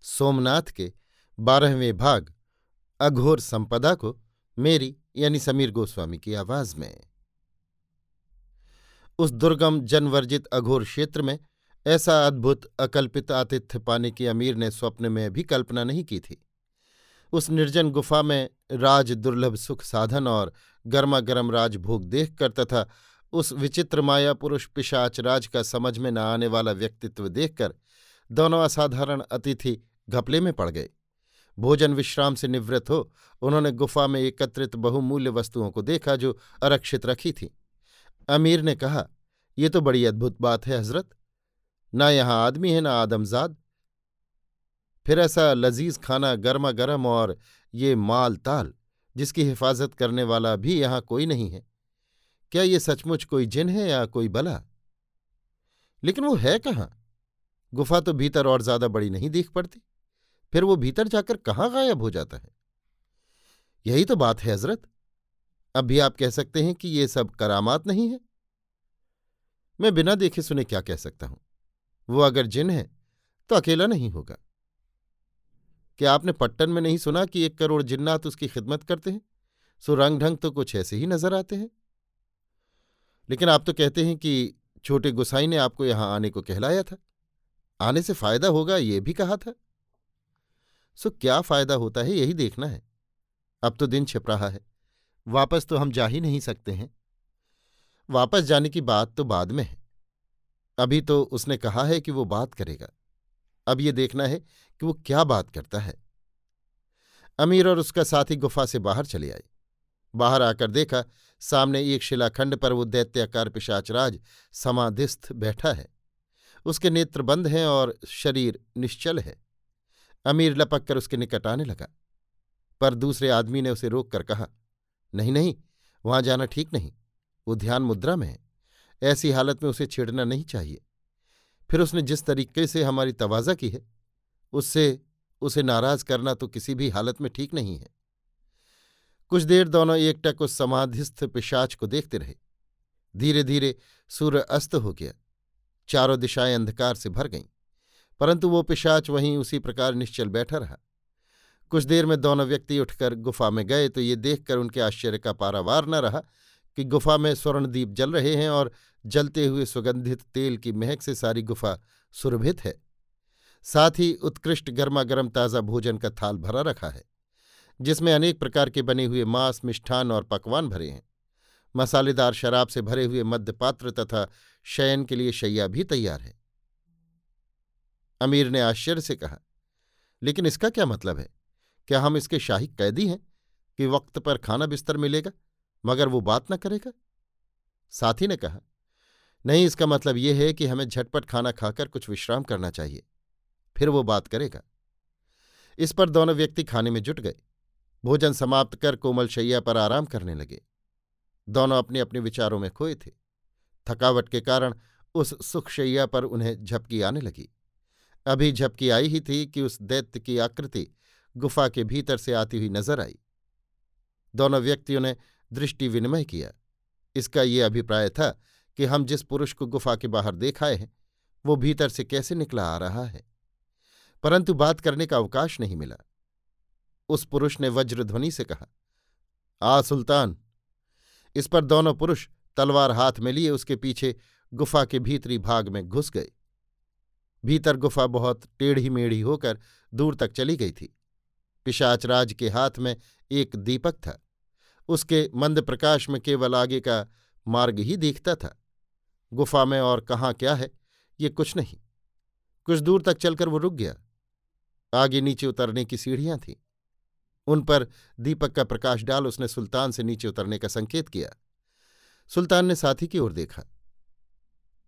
सोमनाथ के बारहवें भाग, अघोर संपदा को मेरी यानी समीर गोस्वामी की आवाज़ में। उस दुर्गम जनवर्जित अघोर क्षेत्र में ऐसा अद्भुत अकल्पित आतिथ्य पाने की अमीर ने स्वप्न में भी कल्पना नहीं की थी। उस निर्जन गुफा में राज दुर्लभ सुख साधन और गर्मा गर्म राजभोग देखकर तथा उस विचित्र माया पुरुष पिशाच राज का समझ में न आने वाला व्यक्तित्व देखकर दोनों असाधारण अतिथि घपले में पड़ गए। भोजन विश्राम से निवृत्त हो, उन्होंने गुफा में एकत्रित बहुमूल्य वस्तुओं को देखा जो अरक्षित रखी थी। अमीर ने कहा, ये तो बड़ी अद्भुत बात है, हज़रत। ना यहाँ आदमी है, ना आदमजाद। फिर ऐसा लजीज खाना गर्मा गर्म और ये माल ताल जिसकी हिफाजत करने वाला भी यहाँ कोई नहीं है। क्या ये सचमुच कोई जिन है या कोई बला? लेकिन वो है कहाँ? गुफा तो भीतर और ज़्यादा बड़ी नहीं दिख पड़ती। फिर वो भीतर जाकर कहाँ गायब हो जाता है? यही तो बात है, हज़रत। अब भी आप कह सकते हैं कि ये सब करामात नहीं है। मैं बिना देखे सुने क्या कह सकता हूँ? वो अगर जिन है तो अकेला नहीं होगा। क्या आपने पट्टन में नहीं सुना कि एक करोड़ जिन्नात उसकी खिदमत करते हैं? सो रंग ढंग तो कुछ ऐसे ही नज़र आते हैं। लेकिन आप तो कहते हैं कि छोटे गुसाई ने आपको यहाँ आने को कहलाया था। आने से फ़ायदा होगा, ये भी कहा था। सो क्या फ़ायदा होता है, यही देखना है। अब तो दिन छिप रहा है। वापस तो हम जा ही नहीं सकते हैं। वापस जाने की बात तो बाद में है। अभी तो उसने कहा है कि वो बात करेगा। अब ये देखना है कि वो क्या बात करता है। अमीर और उसका साथी गुफा से बाहर चले आए। बाहर आकर देखा, सामने एक शिलाखंड पर वो दैत्याकार पिशाचराज समाधिस्थ बैठा है। उसके नेत्र बंद हैं और शरीर निश्चल है। अमीर लपक कर उसके निकट आने लगा। पर दूसरे आदमी ने उसे रोक कर कहा, नहीं नहीं, वहाँ जाना ठीक नहीं। वो ध्यान मुद्रा में है। ऐसी हालत में उसे छेड़ना नहीं चाहिए। फिर उसने जिस तरीके से हमारी तवाजा की है, उससे, उसे नाराज़ करना तो किसी भी हालत में ठीक नहीं है कुछ देर दोनों एकटक उस समाधिस्थ पिशाच को देखते रहे। धीरे धीरे सूर्य अस्त हो गया। चारों दिशाएँ अंधकार से भर गईं, परंतु वो पिशाच वहीं उसी प्रकार निश्चल बैठा रहा। कुछ देर में दोनों व्यक्ति उठकर गुफा में गए तो ये देखकर उनके आश्चर्य का पारावार न रहा कि गुफा में स्वर्णदीप जल रहे हैं और जलते हुए सुगंधित तेल की महक से सारी गुफा सुरभित है। साथ ही उत्कृष्ट गर्मा गर्म ताज़ा भोजन का थाल भरा रखा है, जिसमें अनेक प्रकार के बने हुए मांस, मिष्ठान और पकवान भरे हैं। मसालेदार शराब से भरे हुए मध्यपात्र तथा शयन के लिए शैया भी तैयार है। अमीर ने आश्चर्य से कहा, लेकिन इसका क्या मतलब है? क्या हम इसके शाही कैदी हैं कि वक्त पर खाना बिस्तर मिलेगा मगर वो बात न करेगा? साथी ने कहा, नहीं, इसका मतलब यह है कि हमें झटपट खाना खाकर कुछ विश्राम करना चाहिए, फिर वो बात करेगा। इस पर दोनों व्यक्ति खाने में जुट गए। भोजन समाप्त कर कोमल शैया पर आराम करने लगे। दोनों अपने अपने विचारों में खोए थे। थकावट के कारण उस सुखशैया पर उन्हें झपकी आने लगी। अभी झपकी आई ही थी कि उस दैत्य की आकृति गुफा के भीतर से आती हुई नज़र आई। दोनों व्यक्तियों ने दृष्टि विनिमय किया। इसका ये अभिप्राय था कि हम जिस पुरुष को गुफा के बाहर देखाए हैं, वो भीतर से कैसे निकला आ रहा है? परंतु बात करने का अवकाश नहीं मिला। उस पुरुष ने वज्रध्वनि से कहा, आ, सुल्तान! इस पर दोनों पुरुष तलवार हाथ में लिए उसके पीछे गुफा के भीतरी भाग में घुस गए भीतर गुफा बहुत टेढ़ी मेढ़ी होकर दूर तक चली गई थी। पिशाचराज के हाथ में एक दीपक था। उसके मंद प्रकाश में केवल आगे का मार्ग ही दिखता था। गुफा में और कहाँ क्या है, ये कुछ नहीं। कुछ दूर तक चलकर वो रुक गया। आगे नीचे उतरने की सीढ़ियाँ थीं। उन पर दीपक का प्रकाश डाल उसने सुल्तान से नीचे उतरने का संकेत किया। सुल्तान ने साथी की ओर देखा।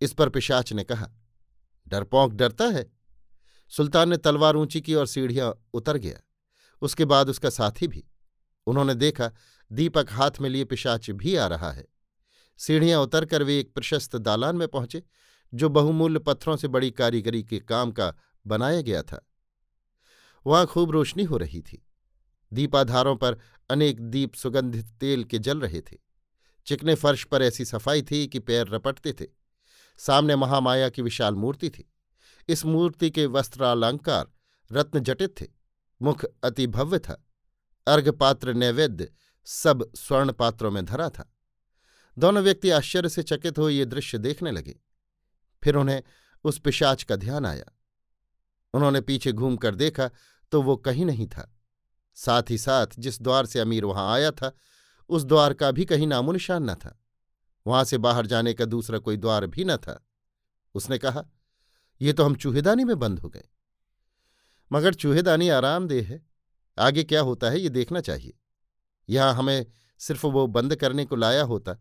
इस पर पिशाच ने कहा डरपोंक डरता है? सुल्तान ने तलवार ऊँची की और सीढ़ियाँ उतर गया। उसके बाद उसका साथी भी। उन्होंने देखा, दीपक हाथ में लिए पिशाच भी आ रहा है। सीढ़ियाँ उतरकर वे एक प्रशस्त दालान में पहुँचे, जो बहुमूल्य पत्थरों से बड़ी कारीगरी के काम का बनाया गया था। वहाँ खूब रोशनी हो रही थी। दीपाधारों पर अनेक दीप सुगंधित तेल के जल रहे थे। चिकने फर्श पर ऐसी सफ़ाई थी कि पैर रपटते थे। सामने महामाया की विशाल मूर्ति थी। इस मूर्ति के वस्त्रालंकार रत्नजटित थे, मुख अति भव्य था, अर्घपात्र नैवेद्य सब स्वर्ण पात्रों में धरा था। दोनों व्यक्ति आश्चर्य से चकित हो ये दृश्य देखने लगे। फिर उन्हें उस पिशाच का ध्यान आया। उन्होंने पीछे घूमकर देखा तो वो कहीं नहीं था। साथ ही साथ जिस द्वार से अमीर वहाँ आया था उस द्वार का भी कहीं नामो निशान न था। वहाँ से बाहर जाने का दूसरा कोई द्वार भी न था। उसने कहा, ये तो हम चूहेदानी में बंद हो गए। मगर चूहेदानी आरामदेह है। आगे क्या होता है ये देखना चाहिए। यहाँ हमें सिर्फ़ वो बंद करने को लाया होता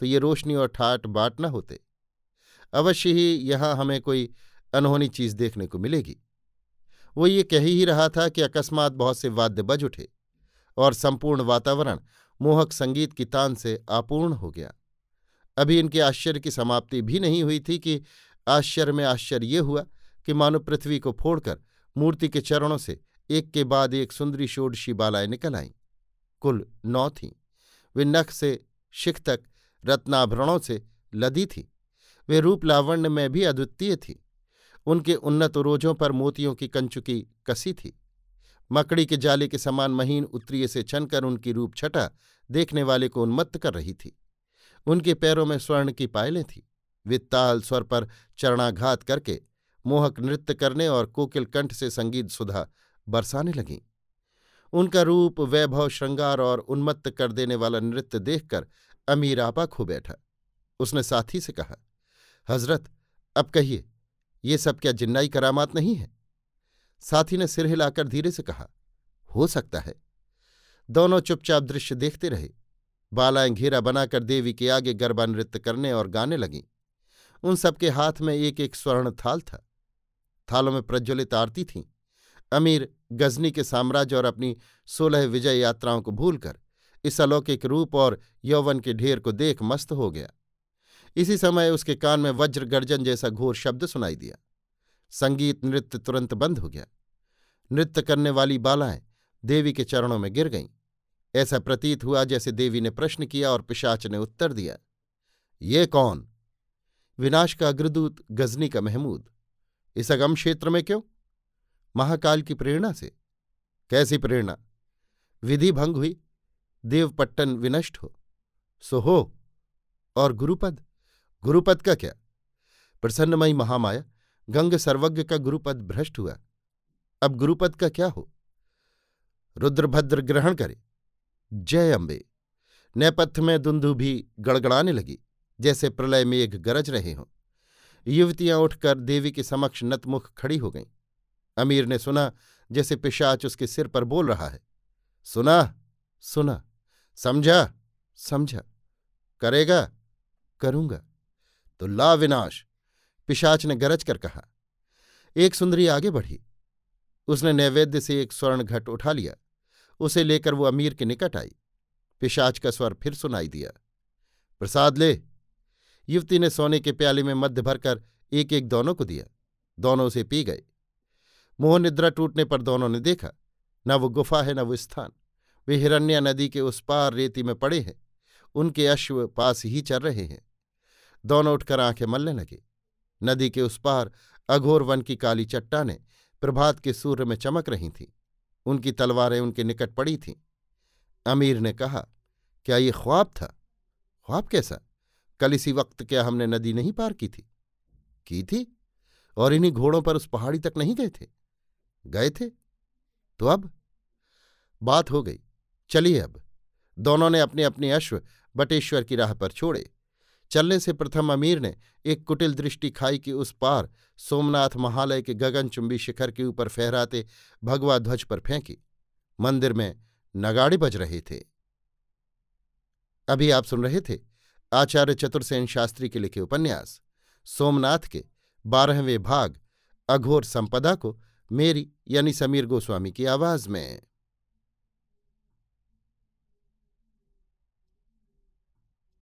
तो ये रोशनी और ठाट बाट न होते। अवश्य ही यहाँ हमें कोई अनहोनी चीज़ देखने को मिलेगी। वो ये कह ही रहा था कि अकस्मात बहुत से वाद्य बज उठे और संपूर्ण वातावरण मोहक संगीत की तान से आपूर्ण हो गया। अभी इनके आश्चर्य की समाप्ति भी नहीं हुई थी कि आश्चर्य में आश्चर्य ये हुआ कि मानो पृथ्वी को फोड़कर मूर्ति के चरणों से एक के बाद एक सुंदरी षोडशी बालाएँ निकल आईं। कुल नौ थीं। वे नख से शिख तक रत्नाभरणों से लदी थीं। वे रूप लावण्य में भी अद्वितीय थी। उनके उन्नत रोजों पर मोतियों की कंचुकी कसी थी। मकड़ी के जाले के समान महीन उत्तरीय से छनकर उनकी रूप छटा देखने वाले को उन्मत्त कर रही थी। उनके पैरों में स्वर्ण की पायलें थीं। वे ताल स्वर पर चरणाघात करके मोहक नृत्य करने और कोकिल कंठ से संगीत सुधा बरसाने लगीं। उनका रूप वैभव, श्रृंगार और उन्मत्त कर देने वाला नृत्य देखकर अमीर आपा खो बैठा। उसने साथी से कहा, हज़रत, अब कहिए, ये सब क्या जिन्नाई करामात नहीं है? साथी ने सिर हिलाकर धीरे से कहा, हो सकता है। दोनों चुपचाप दृश्य देखते रहे। बालाएँ घेरा बनाकर देवी के आगे गरबा नृत्य करने और गाने लगीं। उन सबके हाथ में एक एक स्वर्ण थाल था। थालों में प्रज्वलित आरती थीं। अमीर, गजनी के साम्राज्य और अपनी सोलह विजय यात्राओं को भूलकर इस अलौकिक रूप और यौवन के ढेर को देख मस्त हो गया। इसी समय उसके कान में वज्र गर्जन जैसा घोर शब्द सुनाई दिया। संगीत नृत्य तुरंत बंद हो गया। नृत्य करने वाली बालाएँ देवी के चरणों में गिर गईं। ऐसा प्रतीत हुआ जैसे देवी ने प्रश्न किया और पिशाच ने उत्तर दिया, ये कौन? विनाश का अग्रदूत गजनी का महमूद, इस अगम क्षेत्र में क्यों? महाकाल की प्रेरणा से। कैसी प्रेरणा? विधि भंग हुई, देवपट्टन विनष्ट हो। सो हो, और गुरुपद? गुरुपद का क्या? प्रसन्नमयी महामाया गंग सर्वज्ञ का गुरुपद भ्रष्ट हुआ। अब गुरुपद का क्या हो? रुद्रभद्र ग्रहण करे। जय अम्बे। नेपथ्य में दुंदु भी गड़गड़ाने लगी, जैसे प्रलय मेघ गरज रहे हों। युवतियाँ उठकर देवी के समक्ष नतमुख खड़ी हो गईं। अमीर ने सुना, जैसे पिशाच उसके सिर पर बोल रहा है। सुना सुना। समझा समझा। करेगा, करूँगा। तो ला विनाश। पिशाच ने गरज कर कहा, एक सुंदरी आगे बढ़ी। उसने नैवेद्य से एक स्वर्ण घट उठा लिया। उसे लेकर वो अमीर के निकट आई। पिशाच का स्वर फिर सुनाई दिया, प्रसाद ले। युवती ने सोने के प्याले में मध्य भरकर एक एक दोनों को दिया। दोनों उसे पी गए। मोह निद्रा टूटने पर दोनों ने देखा, न वो गुफा है, न वो स्थान। वे हिरण्या नदी के उस पार रेती में पड़े हैं। उनके अश्व पास ही चल रहे हैं। दोनों उठकर आँखें मलने लगे। नदी के उस पार अघोर वन की काली चट्टाने प्रभात के सूर्य में चमक रही थीं। उनकी तलवारें उनके निकट पड़ी थीं। अमीर ने कहा, क्या ये ख्वाब था? ख्वाब कैसा? कल इसी वक्त क्या हमने नदी नहीं पार की थी? की थी? और इन्हीं घोड़ों पर उस पहाड़ी तक नहीं गए थे? गए थे? तो अब? बात हो गई। चलिए अब। दोनों ने अपने अपने अश्व बटेश्वर की राह पर छोड़े। चलने से प्रथम अमीर ने एक कुटिल दृष्टि खाई कि उस पार सोमनाथ महालय के गगनचुंबी शिखर के ऊपर फहराते भगवा ध्वज पर फेंकी। मंदिर में नगाड़े बज रहे थे। अभी आप सुन रहे थे आचार्य चतुर्सेन शास्त्री के लिखे उपन्यास। सोमनाथ के बारहवें भाग, अघोर संपदा को मेरी यानी समीर गोस्वामी की आवाज़ में।